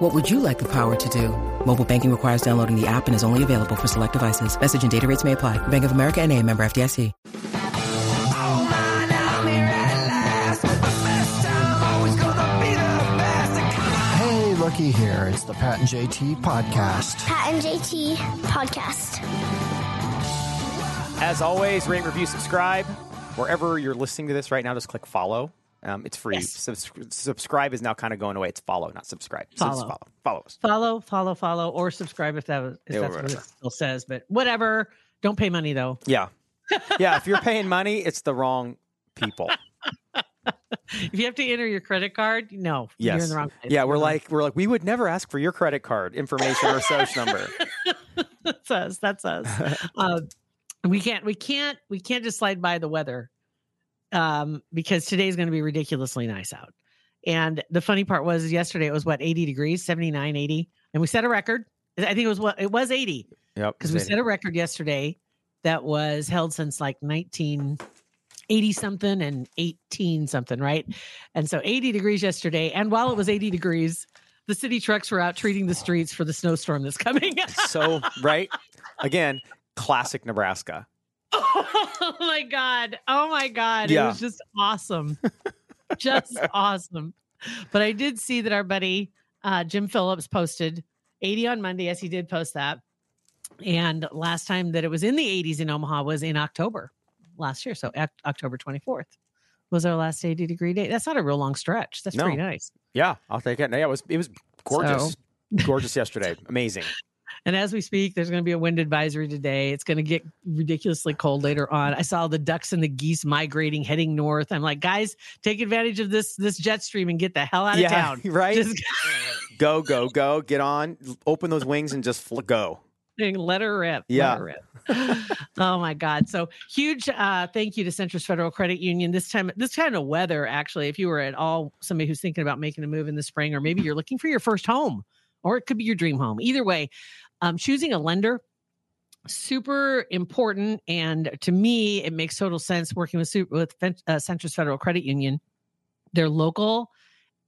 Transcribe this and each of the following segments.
What would you like the power to do? Mobile banking requires downloading the app and is only available for select devices. Message and data rates may apply. Bank of America and a member FDIC. Oh man, I'm here at last. The best time, always gonna be the best. Hey, looky here. It's the Pat and JT podcast. Pat and JT podcast. As always, rate, review, subscribe. Wherever you're listening to this right now, just click follow. Um, it's free. Yes. Subs- subscribe is now kind of going away. It's follow, not subscribe. Follow. follow. Follow us. Follow, follow, follow, or subscribe if that was if Yeah, that's what it still says. But whatever. Don't pay money though. Yeah. Yeah. If you're paying money, it's the wrong people. If you have to enter your credit card, no, Yes. you're in the wrong place. Yeah, we're like we're like we would never ask for your credit card information or social number. that's us. That's us. uh, we can't. We can't. We can't just slide by the weather, um, because today's going to be ridiculously nice out. And the funny part was yesterday it was what 80 degrees, 79, 80, and we set a record. I think it was what it was 80 Yep. because we set a record yesterday that was held since like 1980 something and 18 something, right? And so 80 degrees yesterday. And while it was 80 degrees, the city trucks were out treating the streets for the snowstorm that's coming. so right again, classic Nebraska. oh my God. Oh my God. It was just awesome. just awesome. But I did see that our buddy uh, Jim Phillips posted 80 on Monday. Yes, he did post that. And last time that it was in the 80s in Omaha was in October last year. So Oc- October 24th was our last 80 degree day. That's not a real long stretch. That's No. pretty nice. Yeah, I'll take it. Yeah, it was it was gorgeous. Gorgeous yesterday. Amazing. And as we speak, there's going to be a wind advisory today. It's going to get ridiculously cold later on. I saw the ducks and the geese migrating, heading north. I'm like, guys, take advantage of this this jet stream and get the hell out of yeah, town. right. Just go, go, go. Get on. Open those wings and just fl- go. let her rip. Yeah. Let her rip. oh my God. So huge uh thank you to Centris Federal Credit Union. This time, this kind of weather, actually, if you were at all somebody who's thinking about making a move in the spring, or maybe you're looking for your first home, or it could be your dream home. Either way, um, choosing a lender super important and to me it makes total sense working with with uh, Centris Federal Credit Union they're local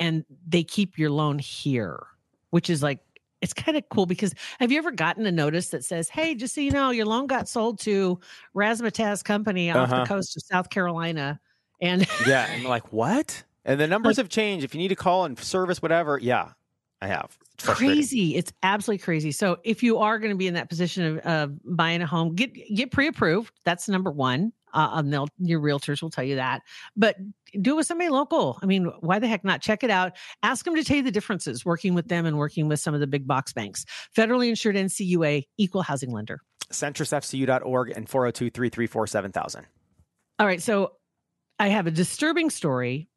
and they keep your loan here which is like it's kind of cool because have you ever gotten a notice that says hey just so you know your loan got sold to Razzmatazz company off Uh-huh. the coast of South Carolina and Yeah, and like what? And the numbers have changed. If you need to call and service whatever, yeah, I have. It's crazy. It's absolutely crazy. So if you are going to be in that position of, of buying a home get get pre-approved. That's number one. Uh, and they'll your realtors will tell you that. But do it with somebody local. I mean why the heck not? Check it out. Ask them to tell you the differences working with them and working with some of the big box banks. Federally insured ncua equal housing lender. CentrisFCU.org and 402 334 7000. all right. So i have a disturbing story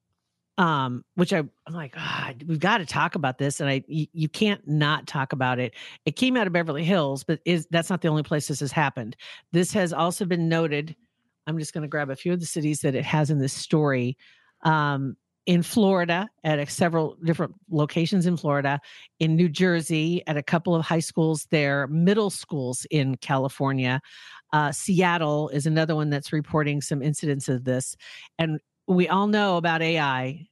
um which I, i'm like god we've got to talk about this and i you, you can't not talk about it it came out of beverly hills but is that's not the only place this has happened this has also been noted i'm just going to grab a few of the cities that it has in this story um in Florida at a, several different locations in Florida, in New Jersey at a couple of high schools there, middle schools in California. Uh, Seattle is another one that's reporting some incidents of this. And we all know about AI.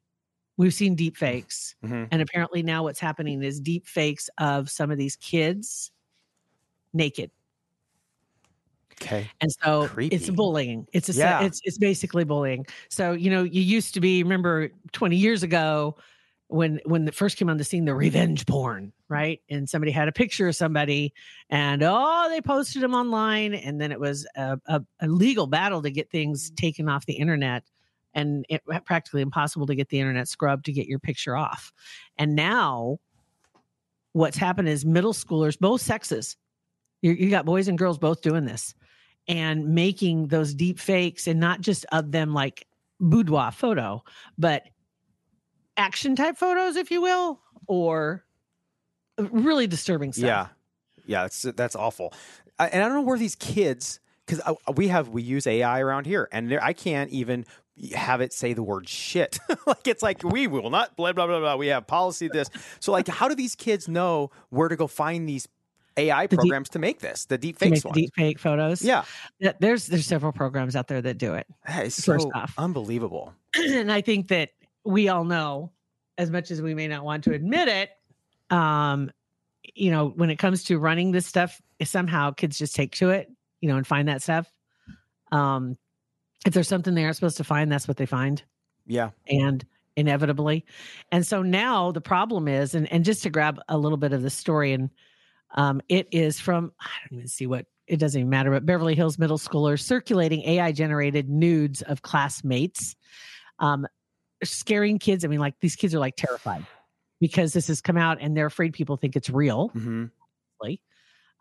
We've seen deep fakes. Mhm. And apparently now what's happening is deep fakes of some of these kids naked. Okay. And so it's bullying. It's a Yeah. it's it's basically bullying. So, you know, you used to be remember 20 years ago when when it first came on the scene the revenge porn, right? And somebody had a picture of somebody and oh, they posted them online and then it was a, a, a legal battle to get things taken off the internet and it uh, practically impossible to get the internet scrubbed to get your picture off. And now what's happened is middle schoolers, both sexes, you, you got boys and girls both doing this and making those deep fakes and not just of them like boudoir photo, but action type photos, if you will, or uh, really disturbing stuff. Yeah. Yeah, that's that's awful. I, and I don't know where these kids because uh, we have we use AI around here, and I can't even have it say the word shit. like it's like we will not blah blah blah blah. We have policy this. So like, how do these kids know where to go find these AI The deep- programs to make this the deep to make fakes the ones? deep fake photos. Yeah, there's there's several programs out there that do it. that is so off. unbelievable. and I think that we all know, as much as we may not want to admit it, um, you know, when it comes to running this stuff, somehow kids just take to it, you know, and find that stuff. Um, if there's something they aren't supposed to find, that's what they find, Yeah, and inevitably. And so now the problem is, and and just to grab a little bit of the story, and um, it is from I don't even see what it doesn't even matter, but Beverly Hills middle schoolers circulating AI generated nudes of classmates. Um, scaring kids. I mean, like these kids are like terrified because this has come out and they're afraid people think it's real. hmm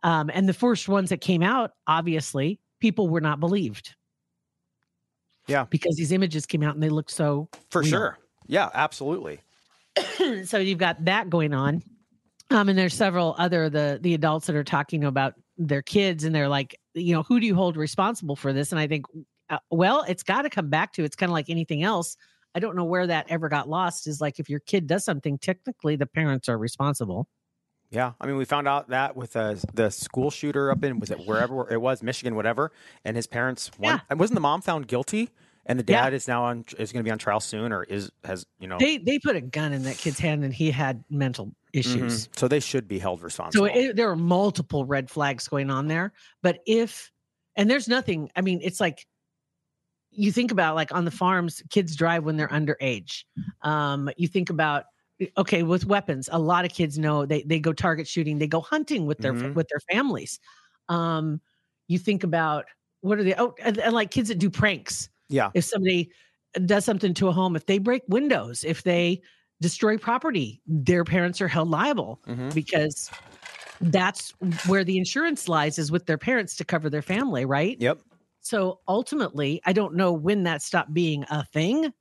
Um, and the first ones that came out, obviously, people were not believed. Yeah. Because these images came out and they looked so. for real. sure. Yeah, absolutely. so you've got that going on. Um, and there's several other the the adults that are talking about their kids and they're like, you know, who do you hold responsible for this? And I think, uh, well, it's got to come back to it's kind of like anything else. I don't know where that ever got lost. Is like if your kid does something, technically the parents are responsible. Yeah, I mean, we found out that with uh, the school shooter up in was it wherever it was, Michigan, whatever, and his parents. One, Yeah. and wasn't the mom found guilty, and the Yeah. dad is now on is going to be on trial soon, or is has you know. They they put a gun in that kid's hand and he had mental issues. Mhm. So they should be held responsible. So it, there are multiple red flags going on there. But if, and there's nothing, I mean, it's like you think about like on the farms, kids drive when they're underage. Um, you think about, okay, with weapons, a lot of kids know they, they go target shooting, they go hunting with their, Mhm. with their families. Um, you think about what are they, oh, and, and like kids that do pranks yeah, if somebody does something to a home, if they break windows, if they destroy property, their parents are held liable Mhm. because that's where the insurance lies is with their parents to cover their family, right? yep, So ultimately, I don't know when that stopped being a thing,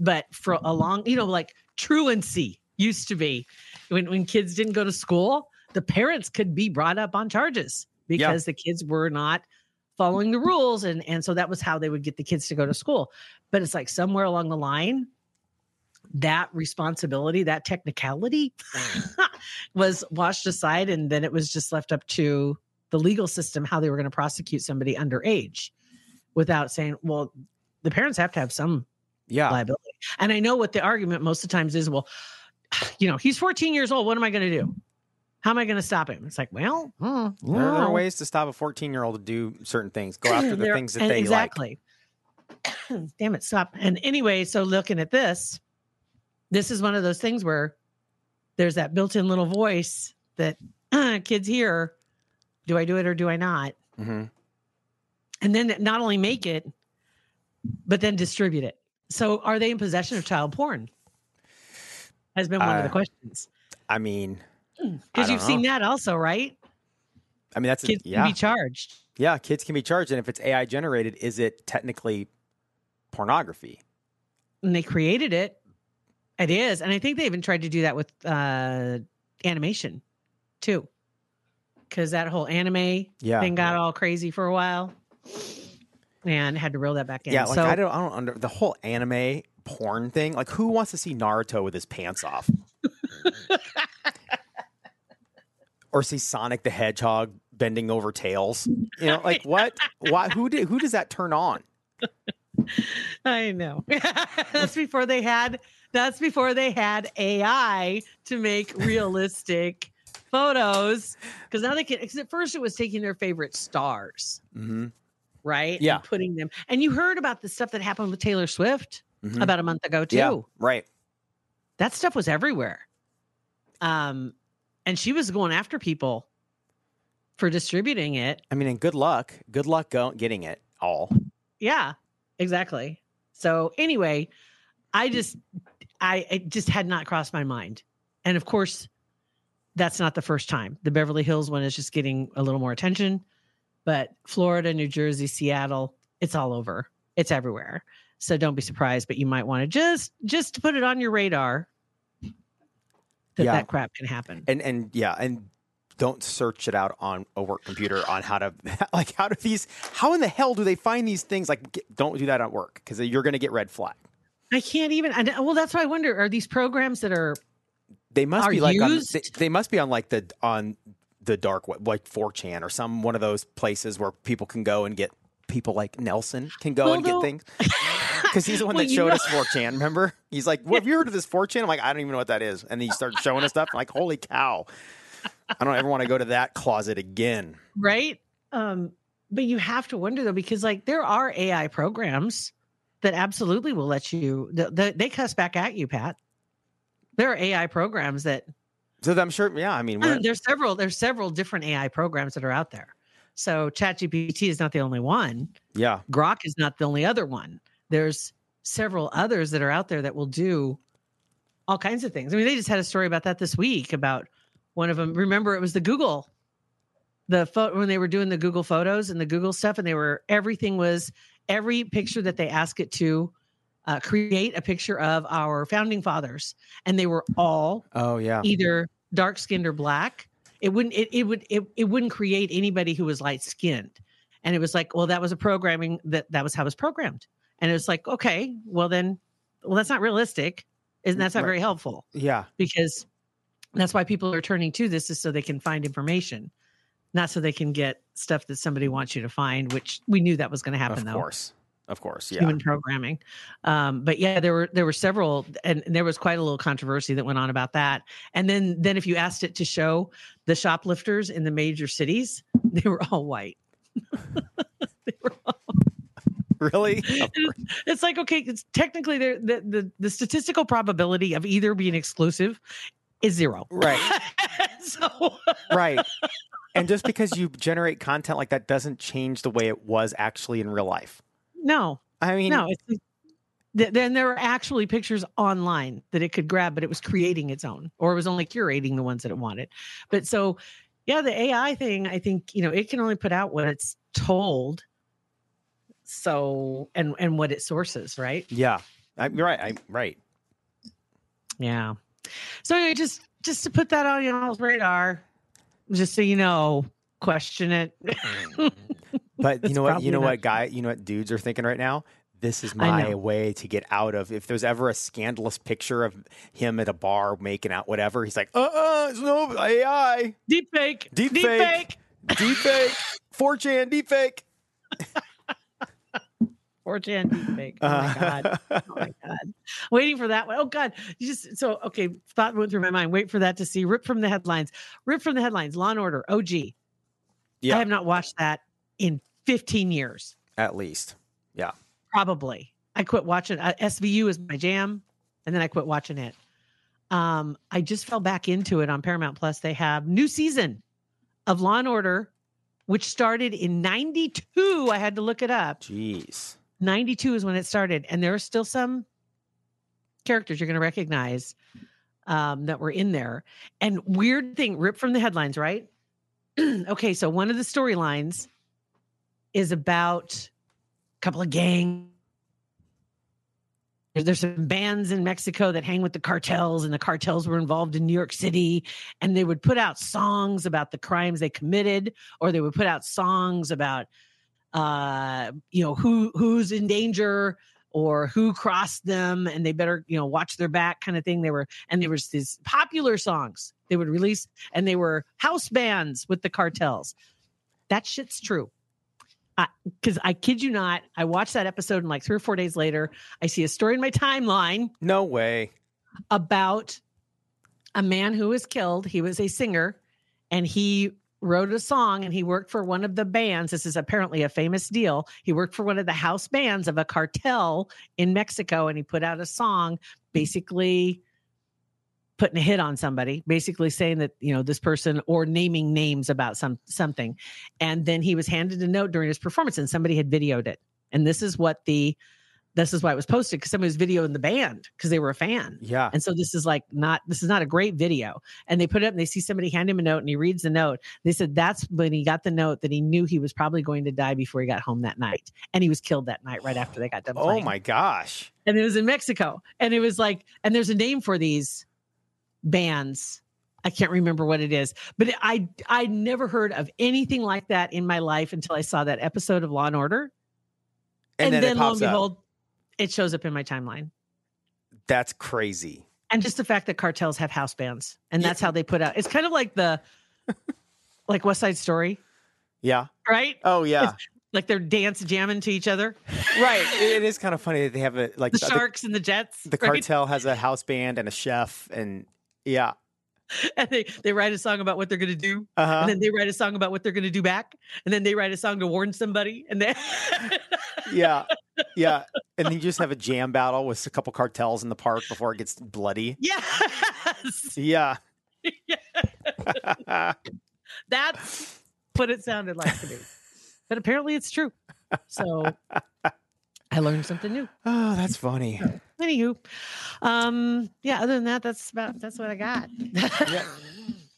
but for mm-hmm. a long, you know, like truancy used to be when, when kids didn't go to school, the parents could be brought up on charges because the kids were not following the rules. And, and so that was how they would get the kids to go to school. But it's like somewhere along the line, that responsibility, that technicality was washed aside. And then it was just left up to the legal system how they were going to prosecute somebody underage without saying, well, the parents have to have some yeah, liability. And I know what the argument most of the times is, well, you know, he's 14 years old. What am I going to do? How am I going to stop him? It's like, well, hmm, There, there are ways to stop a 14 year old to do certain things. Go after the there- things that they like. exactly. Damn it, stop. And anyway, so looking at this, this is one of those things where there's that built-in little voice that kids hear. Do I do it or do I not? hmm And then not only make it, but then distribute it. So are they in possession of child porn? Has been one of the Uh, questions. I mean, Because you've seen that also, right? I mean that's a, Kids yeah, can be charged. yeah. Kids can be charged, and if it's AI generated, is it technically pornography? and they created it. It is, and I think they even tried to do that with uh, animation too, because that whole anime Yeah, thing got all crazy for a while, and had to reel that back in. Yeah, like so, I don't, I don't under the whole anime porn thing. Like, who wants to see Naruto with his pants off, or see Sonic the Hedgehog bending over tails? You know, like what? Why? Who did? Who does that turn on? I know that's before they had that's before they had AI to make realistic photos because now they can. Because at first it was taking their favorite stars, Mm-hmm. Right? and Yeah. putting them. And you heard about the stuff that happened with Taylor Swift Mhm. about a month ago too. Yeah, right. that stuff was everywhere. Um, and she was going after people for distributing it. I mean, and good luck. Good luck go- getting it all. Yeah, exactly. So anyway, I just, I it just had not crossed my mind. And of course, that's not the first time. The Beverly Hills one is just getting a little more attention, but Florida, New Jersey, Seattle, it's all over. It's everywhere. So don't be surprised, but you might want to just just put it on your radar that Yeah. that crap can happen. And and yeah, and don't search it out on a work computer on how to like how do these how in the hell do they find these things like get, don't do that at work because you're going to get red flag I can't even. I, well, that's why I wonder: are these programs that are they must Are be like on, they, they must be on like the on the dark web like 4chan or some one of those places where people can go and get people like Nelson can go Well, and get things because he's the one Well, that showed know- us 4chan remember he's like well, have you heard of this 4chan I'm like I don't even know what that is and then he started showing us stuff I'm like holy cow I don't ever want to go to that closet again right? Um, but you have to wonder though, because like there are AI programs that absolutely will let you. th- th- They cuss back at you, Pat. There are AI programs that so I'm sure yeah I mean there's several there's several different AI programs that are out there. So ChatGPT is not the only one. yeah Grok is not the only other one. There's several others that are out there that will do all kinds of things. I mean, they just had a story about that this week about one of them. Remember, it was the Google, the photo when they were doing the Google photos and the Google stuff, and they were everything was every picture that they asked it to uh, create a picture of our founding fathers, and they were all oh yeah either dark skinned or black. It wouldn't it, it would it, it wouldn't create anybody who was light skinned. And it was like, well, that was a programming that that was how it was programmed. And it was like, okay, well then, well, that's not realistic. Isn't that's not very helpful yeah because that's why people are turning to this is so they can find information, not so they can get stuff that somebody wants you to find, which we knew that was going to happen though. of though course of course yeah human programming. Um, but yeah, there were there were several, and, and there was quite a little controversy that went on about that. And then then if you asked it to show the shoplifters in the major cities, they were all white. They were all- really it's like okay, it's technically the, the the statistical probability of either being exclusive is zero. right so right and just because you generate content like that doesn't change the way it was actually in real life no, i mean no, it's th- then there were actually pictures online that it could grab, but it was creating its own, or it was only curating the ones that it wanted. But so, yeah, the AI thing, I think you know, it can only put out what it's told. So, and and what it sources, right? yeah I, you're right i'm right Yeah. So anyway, just just to put that on y'all's radar, just so you know, question it. Mm. but you know what you know what guy you know what dudes are thinking right now this is my way to get out of if there's ever a scandalous picture of him at a bar making out whatever he's like uh-uh it's no ai Deep fake. Deep Deep fake. fake. deep fake 4chan deep fake 4chan deep fake. Oh my uh. god. Oh my god. Waiting for that one. Oh god. You just so okay. Thought went through my mind. Wait for that to see. Rip from the headlines. Rip from the headlines. Law and Order. OG. yeah I have not watched that in 15 years. at least yeah Probably. I quit watching. Uh, SVU is my jam, and then I quit watching it. Um, I just fell back into it on Paramount Plus. They have new season of Law and Order, which started in '92. I had to look it up. jeez 92 is when it started and there are still some characters you're going to recognize um, that were in there and weird thing ripped from the headlines right okay so one of the storylines is about a couple of gangs. there's, some bands in mexico that hang with the cartels and the cartels were involved in new york city and they would put out songs about the crimes they committed or they would put out songs about uh you know who who's in danger or who crossed them and they better you know watch their back kind of thing. They were and there was these popular songs they would release and they were house bands with the cartels. That shit's true because I, kid you not i watched that episode and like three or four days later i see a story in my timeline no way about a man who was killed. He was a singer and he wrote a song and he worked for one of the bands. This is apparently a famous deal. He worked for one of the house bands of a cartel in Mexico and he put out a song basically putting a hit on somebody, basically saying that, you know, this person or naming names about some something. And then he was handed a note during his performance and somebody had videoed it. And this is what the this is why it was posted because somebody was videoing the band because they were a fan. yeah And so this is like not this is not a great video. And they put it up and they see somebody hand him a note and he reads the note. They said that's when he got the note that he knew he was probably going to die before he got home that night. And he was killed that night right after they got done oh my gosh And it was in Mexico. And it was like, and there's a name for these bands I can't remember what it is, but I I never heard of anything like that in my life until I saw that episode of Law and Order, And, then, it lo and up. behold, it shows up in my timeline. That's crazy. And just the fact that cartels have house bands, and Yeah. that's how they put out. It's kind of like the like West Side Story, Yeah. right? Oh yeah. Like they're dance jamming to each other. right. It is kind of funny that they have a like The the, Sharks and the Jets. the right? cartel has a house band and a chef and yeah. and they, they write a song about what they're going to do Uh-huh. and then they write a song about what they're going to do back and then they write a song to warn somebody and then yeah. Yeah. And then you just have a jam battle with a couple cartels in the park before it gets bloody. yes Yeah. that's what it sounded like to me but apparently it's true so i learned something new oh, that's funny. Anywho um yeah other than that that's about that's what i got Yeah.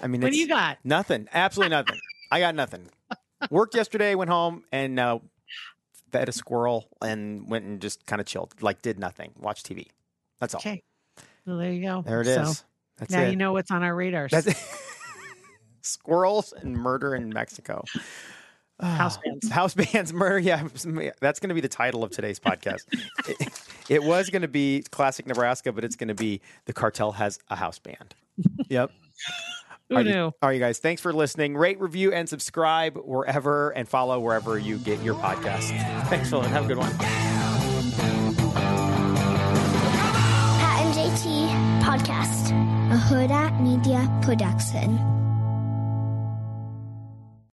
I mean, what do you got nothing. Absolutely nothing. I got nothing. Worked yesterday, went home and uh, fed a squirrel and went and just kind of chilled, like did nothing, watched TV. That's all. okay well there you go There it is. So That's now it. you know what's on our radars squirrels and murder in Mexico. House Ah, bands. House bands, murder. Yeah, that's going to be the title of today's podcast. it, it was going to be classic Nebraska, but it's going to be the cartel has a house band. Yep. who All knew right, all right, you guys. Thanks for listening. Rate, review, and subscribe wherever and follow wherever you get your podcast. Thanks, Phil, and have a good one. Pat and JT Podcast, a Hurrdat Media Production.